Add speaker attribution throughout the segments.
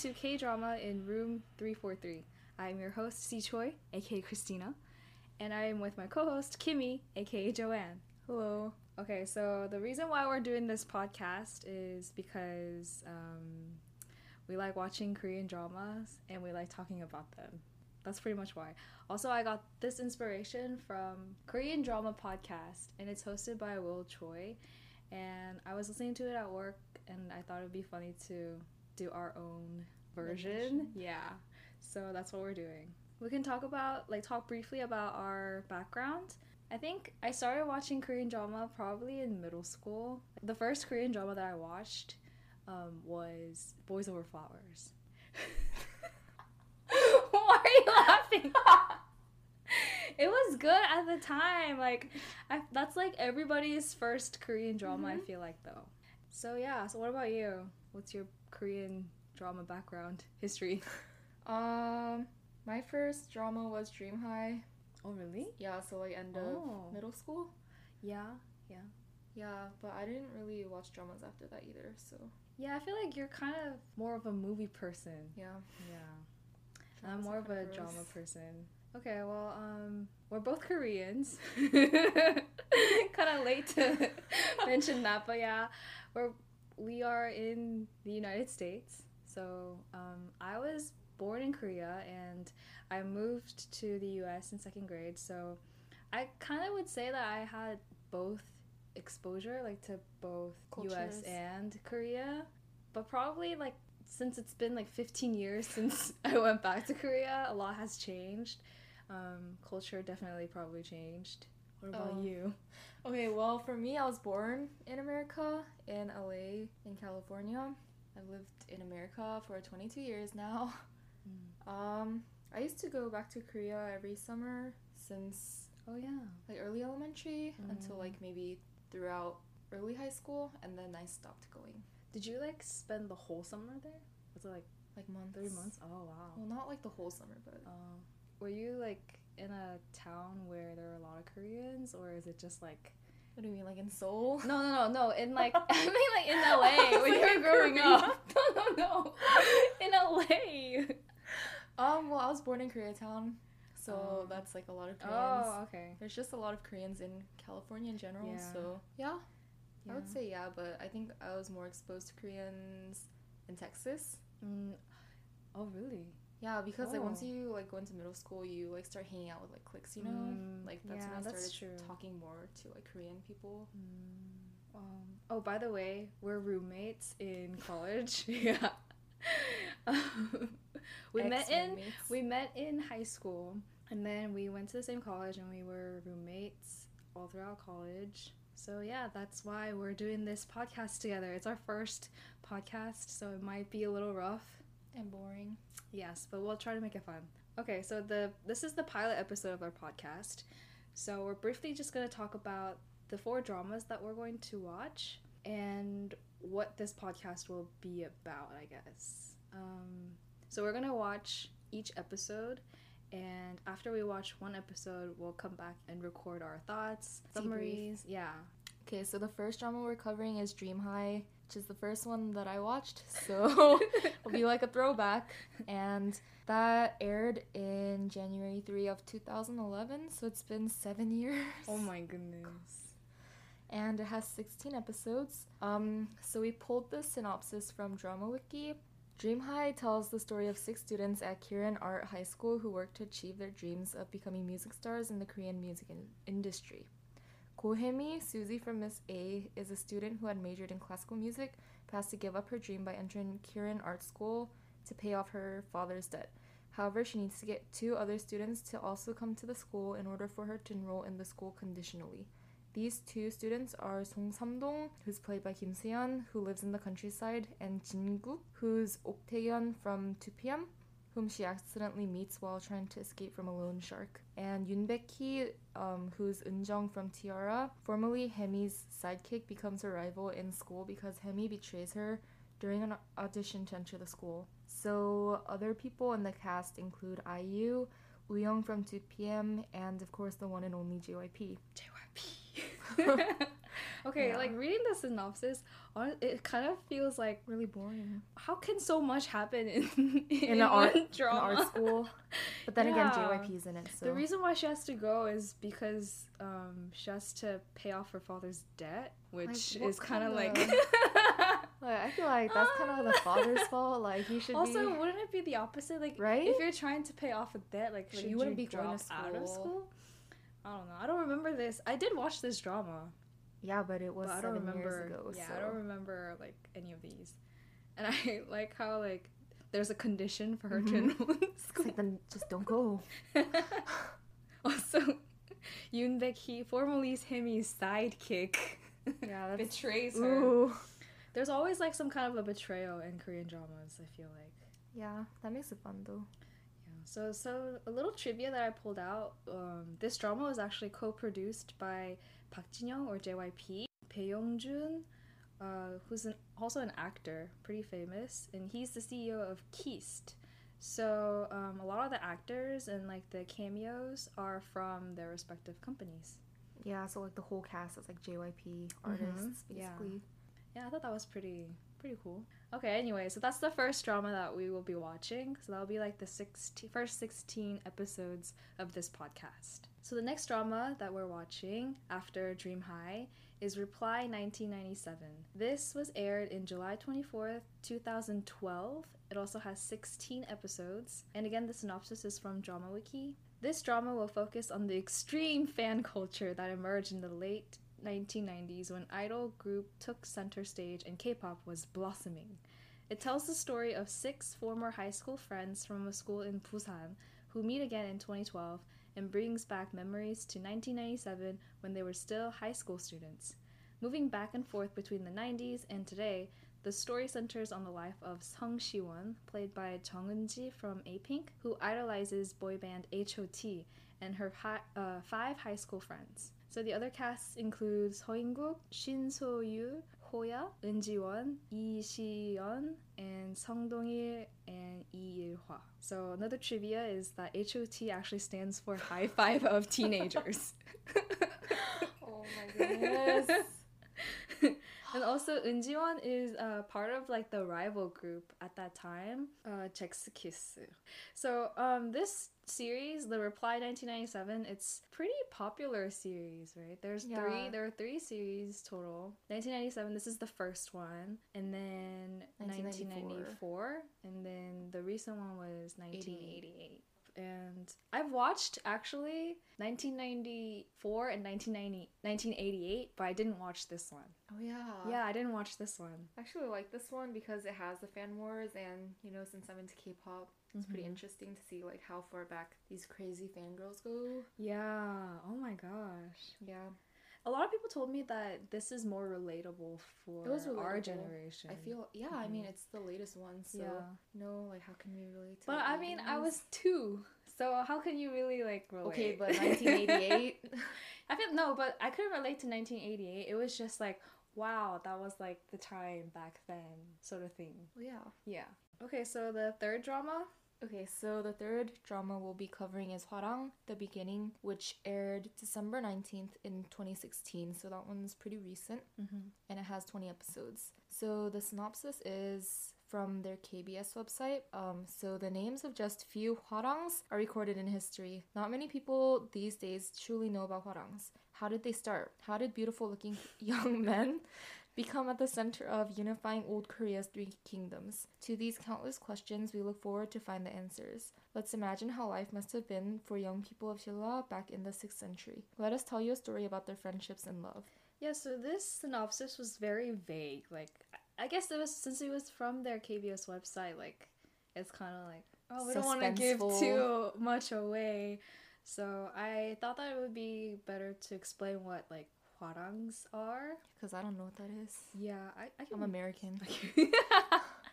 Speaker 1: to K Drama in room 343. I'm your host, Si Choi, aka Christina, and I am with my co host, Kimmy, aka Joanne.
Speaker 2: Hello.
Speaker 1: Okay, so the reason why we're doing this podcast is because um, we like watching Korean dramas and we like talking about them. That's pretty much why. Also, I got this inspiration from Korean Drama Podcast, and it's hosted by Will Choi. And I was listening to it at work, and I thought it would be funny to do our own version. Yeah. So that's what we're doing. We can talk about, like, talk briefly about our background. I think I started watching Korean drama probably in middle school. The first Korean drama that I watched um, was Boys Over Flowers. Why are you laughing? it was good at the time. Like, I, that's like everybody's first Korean drama. I
Speaker 2: Mhm.
Speaker 1: feel like though. So yeah. So what about you? What's your Korean drama background history?
Speaker 2: Um, my first drama was Dream High.
Speaker 1: Oh really?
Speaker 2: Yeah, so like end of
Speaker 1: Oh.
Speaker 2: middle school.
Speaker 1: Yeah.
Speaker 2: Yeah, yeah. but I didn't really watch dramas after that either. So
Speaker 1: Yeah, I feel like you're kind of more of a movie person.
Speaker 2: yeah,
Speaker 1: Yeah. I'm more of a
Speaker 2: gross.
Speaker 1: drama person. Okay, well, um, we're both Koreans. kind of late to mention that, but yeah, we're we are in the United States. So, um, I was born in Korea and I moved to the U.S. in second grade. So, I kind of would say that I had both exposure, like to both U.S. And Korea, but probably like since it's been like 15 years since I went back to Korea, a lot has changed. Um, culture definitely probably changed. What about
Speaker 2: Oh.
Speaker 1: you?
Speaker 2: Okay, well, for me, I was born in America, in LA, in California. I've lived in America for 22 years now. Um, I used to go back to Korea every summer since
Speaker 1: Oh yeah.
Speaker 2: like early elementary until
Speaker 1: Mm.
Speaker 2: like maybe throughout early high school, and then I stopped going.
Speaker 1: Did you like spend the whole summer there? Was it like
Speaker 2: Like months.
Speaker 1: three months? Oh wow.
Speaker 2: Well, not like the whole summer, but
Speaker 1: Uh, were you like in a town where there were a lot of Koreans, or is it just like
Speaker 2: what do you mean, like in Seoul?
Speaker 1: no, no, no, no? In like I mean like in LA when
Speaker 2: was
Speaker 1: you were growing
Speaker 2: Korea.
Speaker 1: up. No, no, no. In LA.
Speaker 2: Um, well, I was born in Koreatown, so
Speaker 1: Oh.
Speaker 2: that's like a lot of Koreans.
Speaker 1: Oh, okay.
Speaker 2: There's just a lot of Koreans in California in general,
Speaker 1: Yeah.
Speaker 2: so yeah, I would say yeah, but I think I was more exposed to Koreans in Texas.
Speaker 1: Mm. Oh really?
Speaker 2: Yeah, because like once
Speaker 1: Oh.
Speaker 2: you like go into middle school, you like start hanging out with like cliques, you know.
Speaker 1: Mm,
Speaker 2: like that's
Speaker 1: yeah,
Speaker 2: when I
Speaker 1: that's
Speaker 2: started
Speaker 1: true.
Speaker 2: talking more to like Korean people.
Speaker 1: Um, oh, by the way, we're roommates in college. yeah. Um, we met in we met in high school, and then we went to the same college, and we were roommates all throughout college. So yeah, that's why we're doing this podcast together. It's our first podcast, so it might be a little rough.
Speaker 2: And boring.
Speaker 1: Yes, but we'll try to make it fun. Okay, so the this is the pilot episode of our podcast. So we're briefly just going to talk about the four dramas that we're going to watch and what this podcast will be about, I guess. Um, so we're going to watch each episode and after we watch one episode, we'll come back and record our thoughts, summaries. Yeah.
Speaker 2: Okay, so the first drama we're covering is Dream High, which is the first one that I watched. So it'll be like a throwback. And that aired in January 3 of 2011, so it's been seven years.
Speaker 1: oh my goodness.
Speaker 2: And it has 16 episodes. Um, so we pulled the synopsis from Drama Wiki. Dream High tells the story of six students at Kirin Art High School who work to achieve their dreams of becoming music stars in the Korean music in- industry. Kohemi, Suzy from Miss A, is a student who had majored in classical music but has to give up her dream by entering Kirin Art School to pay off her father's debt. However, she needs to get two other students to also come to the school in order for her to enroll in the school conditionally. These two students are Song Samdong, who's played by Kim Seon, who lives in the countryside, and Jingu, who's Ok Taecyeon from 2PM, whom she accidentally meets while trying to escape from a loan shark. And Baek-hee, um, who's Eunjung from T-ara, formerly Hemi's sidekick, becomes her rival in school because Hemi betrays her during an audition to enter the school. So other people in the cast include IU, Wooyoung from 2PM, and of course the one and only JYP.
Speaker 1: JYP. Okay,
Speaker 2: Yeah.
Speaker 1: like reading the synopsis, it kind of feels like
Speaker 2: Really boring.
Speaker 1: how can so much happen in in,
Speaker 2: In an art- In
Speaker 1: drama?
Speaker 2: art school. But then
Speaker 1: Yeah.
Speaker 2: again, JYP's in it, so.
Speaker 1: The reason why she has to go is because um, she has to pay off her father's debt, which
Speaker 2: what
Speaker 1: is kind of like.
Speaker 2: like, I feel like that's kind of the father's fault. Like, he should
Speaker 1: also,
Speaker 2: be.
Speaker 1: wouldn't it be the opposite? Like,
Speaker 2: Right?
Speaker 1: if you're trying to pay off a debt, like,
Speaker 2: Like,
Speaker 1: should
Speaker 2: you wouldn't be going to
Speaker 1: out of
Speaker 2: school?
Speaker 1: I don't know. I don't remember this. I did watch this drama,
Speaker 2: Yeah, but it was
Speaker 1: but I
Speaker 2: seven
Speaker 1: don't remember.
Speaker 2: years ago.
Speaker 1: yeah,
Speaker 2: so.
Speaker 1: I don't remember like any of these. And I like how like there's a condition for her to
Speaker 2: Mhm.
Speaker 1: enroll in
Speaker 2: It's
Speaker 1: school.
Speaker 2: like, then just don't go.
Speaker 1: also, Yoon Baek Hee, formerly Himi's sidekick,
Speaker 2: Yeah, that's.
Speaker 1: betrays her.
Speaker 2: Ooh.
Speaker 1: There's always like some kind of a betrayal in Korean dramas. I feel like.
Speaker 2: Yeah, that makes it fun though.
Speaker 1: So so a little trivia that I pulled out. Um, this drama was actually co-produced by Park Jin Young or JYP, Bae Young Jun, uh, who's an, also an actor, pretty famous, and he's the CEO of KeyEast. So um, a lot of the actors and like the cameos are from their respective companies.
Speaker 2: Yeah, so like the whole cast is like JYP artists,
Speaker 1: yeah.
Speaker 2: basically.
Speaker 1: Yeah, I thought that was pretty pretty cool. Okay, anyway, so that's the first drama that we will be watching. So that'll be like the 16, first 16 episodes of this podcast. So the next drama that we're watching after Dream High is Reply 1997. This was aired in July 24th, 2012. It also has 16 episodes. And again, the synopsis is from Drama Wiki. This drama will focus on the extreme fan culture that emerged in the late 1990s when idol group took center stage and K-pop was blossoming. It tells the story of six former high school friends from a school in Busan who meet again in 2012 and brings back memories to 1997 when they were still high school students. Moving back and forth between the 90s and today, the story centers on the life of Sung Shiwon, played by Jung Eun-ji from A-Pink, who idolizes boy band H.O.T. and her hi- uh, five high school friends. So the other casts include Seo In-guk, Shin So-yul, Hoya, Eun Ji-won, Lee Si-yeon, and Sung Dong-il and Lee Il-hwa. So another trivia is that H.O.T. actually stands for High Five of Teenagers.
Speaker 2: Oh my goodness.
Speaker 1: and also Eun Ji-won is uh, part of like the rival group at that time, uh, Kiss. So um, this series, the Reply 1997, it's pretty popular series, right? There's three. There are three series total. 1997. This is the first one, and then
Speaker 2: 1994.
Speaker 1: 1994, and then the recent one was 1988. And I've watched actually 1994 and 1990, 1988, but I didn't watch this one.
Speaker 2: Oh yeah.
Speaker 1: Yeah, I didn't watch this one.
Speaker 2: I actually like this one because it has the fan wars and you know since I'm into K-pop, it's pretty
Speaker 1: Mhm.
Speaker 2: interesting to see like how far back these crazy fangirls go.
Speaker 1: Yeah. Oh my gosh.
Speaker 2: Yeah.
Speaker 1: A lot of people told me that this is more relatable for
Speaker 2: was
Speaker 1: our generation.
Speaker 2: I feel yeah, I mean
Speaker 1: Mhm.
Speaker 2: it's the latest one, so
Speaker 1: Yeah.
Speaker 2: know, like how can we relate to
Speaker 1: But I mean, I was two, so how can you really like relate?
Speaker 2: Okay, but 1988
Speaker 1: I feel no, but I couldn't relate to 1988. It was just like, wow, that was like the time back then, sort of thing.
Speaker 2: Well, yeah.
Speaker 1: Yeah. Okay, so the third drama.
Speaker 2: Okay, so the third drama we'll be covering is Hwarang, The Beginning, which aired December 19th in 2016. So that one's pretty recent
Speaker 1: Mm-hmm.
Speaker 2: and it has 20 episodes. So the synopsis is from their KBS website. Um, so the names of just few Hwarangs are recorded in history. Not many people these days truly know about Hwarangs. How did they start? How did beautiful looking young men become at the center of unifying old Korea's three kingdoms? To these countless questions, we look forward to find the answers. Let's imagine how life must have been for young people of Shilla back in the 6th century. Let us tell you a story about their friendships and love.
Speaker 1: Yeah, so this synopsis was very vague. Like, I- I guess it was since it was from their KBS website. Like, it's kind of like, oh, we don't want to give too much away. So I thought that it would be better to explain what like hwarangs are.
Speaker 2: Because I don't know what that is.
Speaker 1: Yeah, I, I
Speaker 2: I'm American.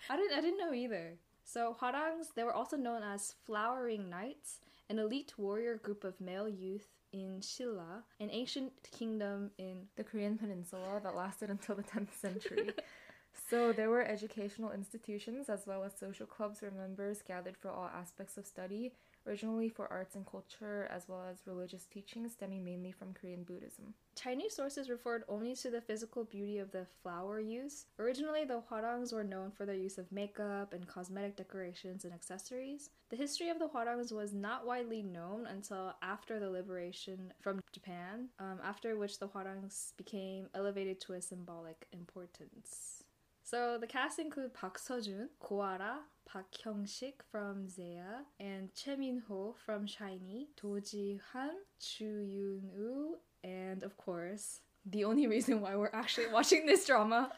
Speaker 1: I didn't I didn't know either. So Hwarangs, they were also known as Flowering Knights, an elite warrior group of male youth in Shilla, an ancient kingdom in
Speaker 2: the Korean peninsula that lasted until the 10th century. so there were educational institutions as well as social clubs where members gathered for all aspects of study, originally for arts and culture as well as religious teachings stemming mainly from Korean Buddhism.
Speaker 1: Chinese sources referred only to the physical beauty of the flower use. Originally, the Hwarangs were known for their use of makeup and cosmetic decorations and accessories. The history of the Hwarangs was not widely known until after the liberation from Japan, um, after which the Hwarangs became elevated to a symbolic importance. So the cast include Park Seo-joon, Go Ara, Park Hyung-sik from ZE:A, and Choi Min-ho from SHINee, Do Ji-han, Chu Yoon-woo, and of course, the only reason why we're actually watching this drama,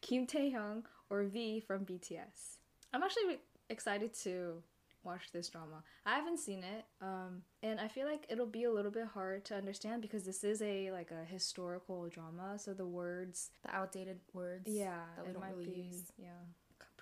Speaker 1: Kim Tae-hyung or V from BTS. I'm actually excited to watch this drama. I haven't seen it, um, and I feel like it'll be a little bit hard to understand because this is a like a historical drama, so the words,
Speaker 2: The outdated words.
Speaker 1: yeah,
Speaker 2: that we don't really
Speaker 1: be
Speaker 2: use.
Speaker 1: yeah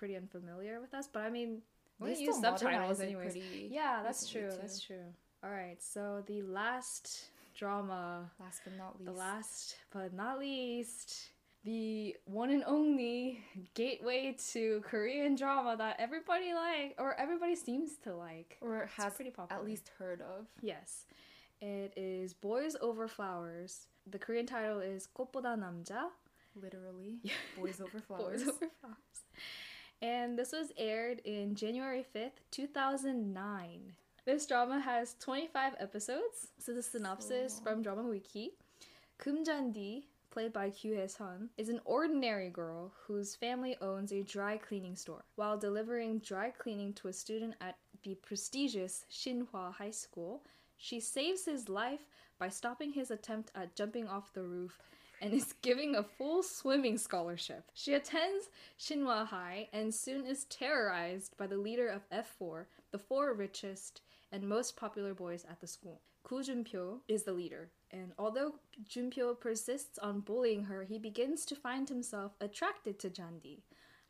Speaker 1: pretty unfamiliar with us. But I mean, we
Speaker 2: They
Speaker 1: can use
Speaker 2: still
Speaker 1: subtitles
Speaker 2: modernize it
Speaker 1: anyways.
Speaker 2: pretty
Speaker 1: Yeah, that's
Speaker 2: recently,
Speaker 1: true.
Speaker 2: too.
Speaker 1: That's true. All right, so the last drama
Speaker 2: Last but not least.
Speaker 1: the last but not least, the one and only gateway to Korean drama that everybody like or everybody seems to like.
Speaker 2: or
Speaker 1: It's
Speaker 2: has
Speaker 1: pretty popular.
Speaker 2: at least heard of.
Speaker 1: Yes. It is Boys Over Flowers. The Korean title is 꽃보다 남자.
Speaker 2: Literally.
Speaker 1: Yeah.
Speaker 2: Boys over flowers.
Speaker 1: Boys Over Flowers. And this was aired in January 5th, 2009. This drama has 25 episodes. So the synopsis
Speaker 2: So-
Speaker 1: from Drama Wiki. Kumjandi, played by Ku Hye-sun, is an ordinary girl whose family owns a dry cleaning store. While delivering dry cleaning to a student at the prestigious Shinhwa High School, she saves his life by stopping his attempt at jumping off the roof and is giving a full swimming scholarship. She attends Shinhwa High and soon is terrorized by the leader of F4, the four richest and most popular boys at the school. Koo Junpyo is the leader, and although Junpyo persists on bullying her, he begins to find himself attracted to Jandi.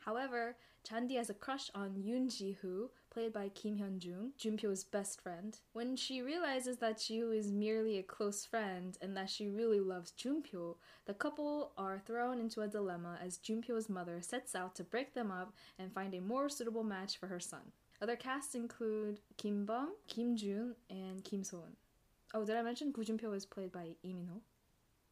Speaker 1: However, Jandi has a crush on Yoon Ji-hoo, played by Kim Hyun-joong, Junpyo's best friend. When she realizes that Ji-hoo is merely a close friend and that she really loves Junpyo, the couple are thrown into a dilemma as Junpyo's mother sets out to break them up and find a more suitable match for her son. Other casts include Kim Bum, Kim Jun, and Kim So-eun. Oh, did I mention Gu Junpyo is played by Lee Min-ho?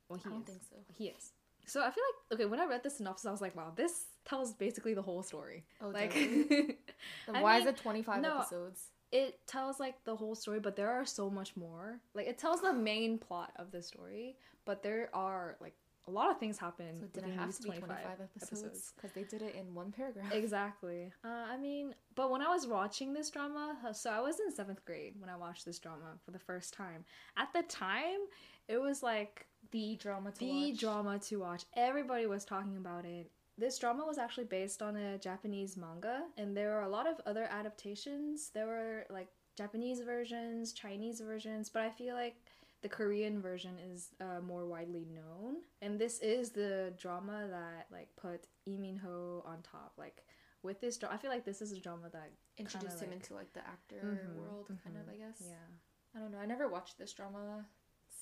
Speaker 1: Well, he
Speaker 2: I don't
Speaker 1: is.
Speaker 2: think so.
Speaker 1: He is. So I feel like okay when I read the synopsis, I was like, wow, this tells basically the whole story.
Speaker 2: Oh,
Speaker 1: like,
Speaker 2: does it? Then
Speaker 1: I
Speaker 2: why
Speaker 1: mean,
Speaker 2: is it 25
Speaker 1: no.
Speaker 2: episodes?
Speaker 1: it tells like the whole story, but there are so much more. Like it tells the main plot of the story, but there are like a lot of things happen.
Speaker 2: So it didn't have to be 25 episodes because they did it in one paragraph.
Speaker 1: Exactly. Uh, I mean, but when I was watching this drama, uh, so I was in seventh grade when I watched this drama for the first time. At the time, it was like
Speaker 2: The drama to
Speaker 1: the
Speaker 2: watch.
Speaker 1: drama to watch. Everybody was talking about it. This drama was actually based on a Japanese manga, and there are a lot of other adaptations. There were like Japanese versions, Chinese versions, but I feel like the Korean version is uh, more widely known. And this is the drama that like put Lee Min Ho on top. Like with this drama, I feel like this is a drama that
Speaker 2: Introduced him
Speaker 1: like-
Speaker 2: into like the actor
Speaker 1: Mhm,
Speaker 2: world, kind of,
Speaker 1: mhm,
Speaker 2: I guess.
Speaker 1: yeah,
Speaker 2: I don't know. I never watched this drama,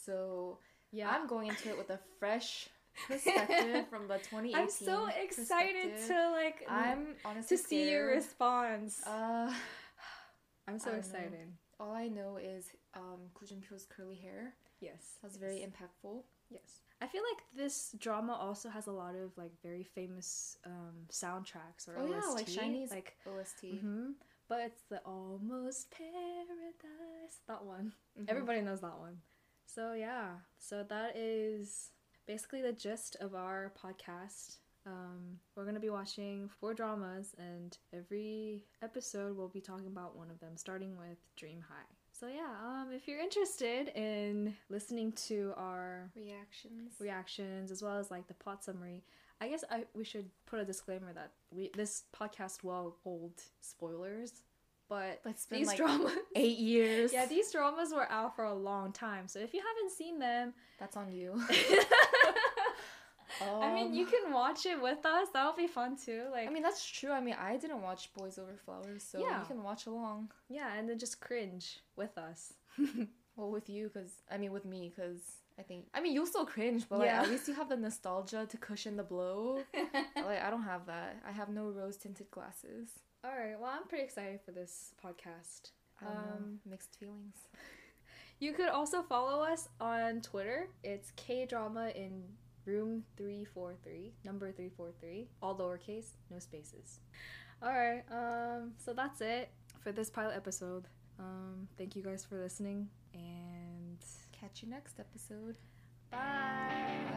Speaker 2: so
Speaker 1: yeah.
Speaker 2: I'm going into it with a fresh perspective from the 2018.
Speaker 1: I'm so excited to like
Speaker 2: I'm honestly
Speaker 1: to see your response.
Speaker 2: Uh,
Speaker 1: I'm so
Speaker 2: I don't know.
Speaker 1: excited.
Speaker 2: all I know is um, Koo Jun-pyo's curly hair.
Speaker 1: Yes,
Speaker 2: That's very impactful.
Speaker 1: Yes. I feel like this drama also has a lot of like very famous um, soundtracks or
Speaker 2: Oh, yeah,
Speaker 1: OST.
Speaker 2: like SHINee's
Speaker 1: like
Speaker 2: OST.
Speaker 1: hmm but it's the almost paradise that one.
Speaker 2: Mhm.
Speaker 1: Everybody knows that one. So yeah, so that is basically the gist of our podcast. Um, we're gonna be watching four dramas, and every episode we'll be talking about one of them, starting with Dream High. So yeah, um, if you're interested in listening to our
Speaker 2: reactions.
Speaker 1: reactions as well as like the plot summary, I guess I we should put a disclaimer that we this podcast will hold spoilers, but
Speaker 2: But it's been
Speaker 1: these
Speaker 2: like
Speaker 1: dramas.
Speaker 2: eight years.
Speaker 1: Yeah, these dramas were out for a long time. So if you haven't seen them,
Speaker 2: That's on you.
Speaker 1: I mean, you
Speaker 2: Um,
Speaker 1: can watch it with us. That'll be fun too. Like,
Speaker 2: I mean, that's true. I mean, I didn't watch Boys Over Flowers, so
Speaker 1: Yeah.
Speaker 2: you can watch along.
Speaker 1: yeah, and then just cringe with us.
Speaker 2: Well, with you, because I mean, with me, because I think I mean you'll still cringe, but like
Speaker 1: Yeah.
Speaker 2: at least you have the nostalgia to cushion the blow. like I don't have that. I have no rose tinted glasses.
Speaker 1: All right. Well, I'm pretty excited for this podcast. Um,
Speaker 2: Mixed feelings.
Speaker 1: You could also follow us on Twitter. It's K Drama in room 343, number 343, all lowercase, no spaces. All right, um so that's it for this pilot episode. Um thank you guys for listening and
Speaker 2: Catch you next episode.
Speaker 1: bye.
Speaker 2: Bye.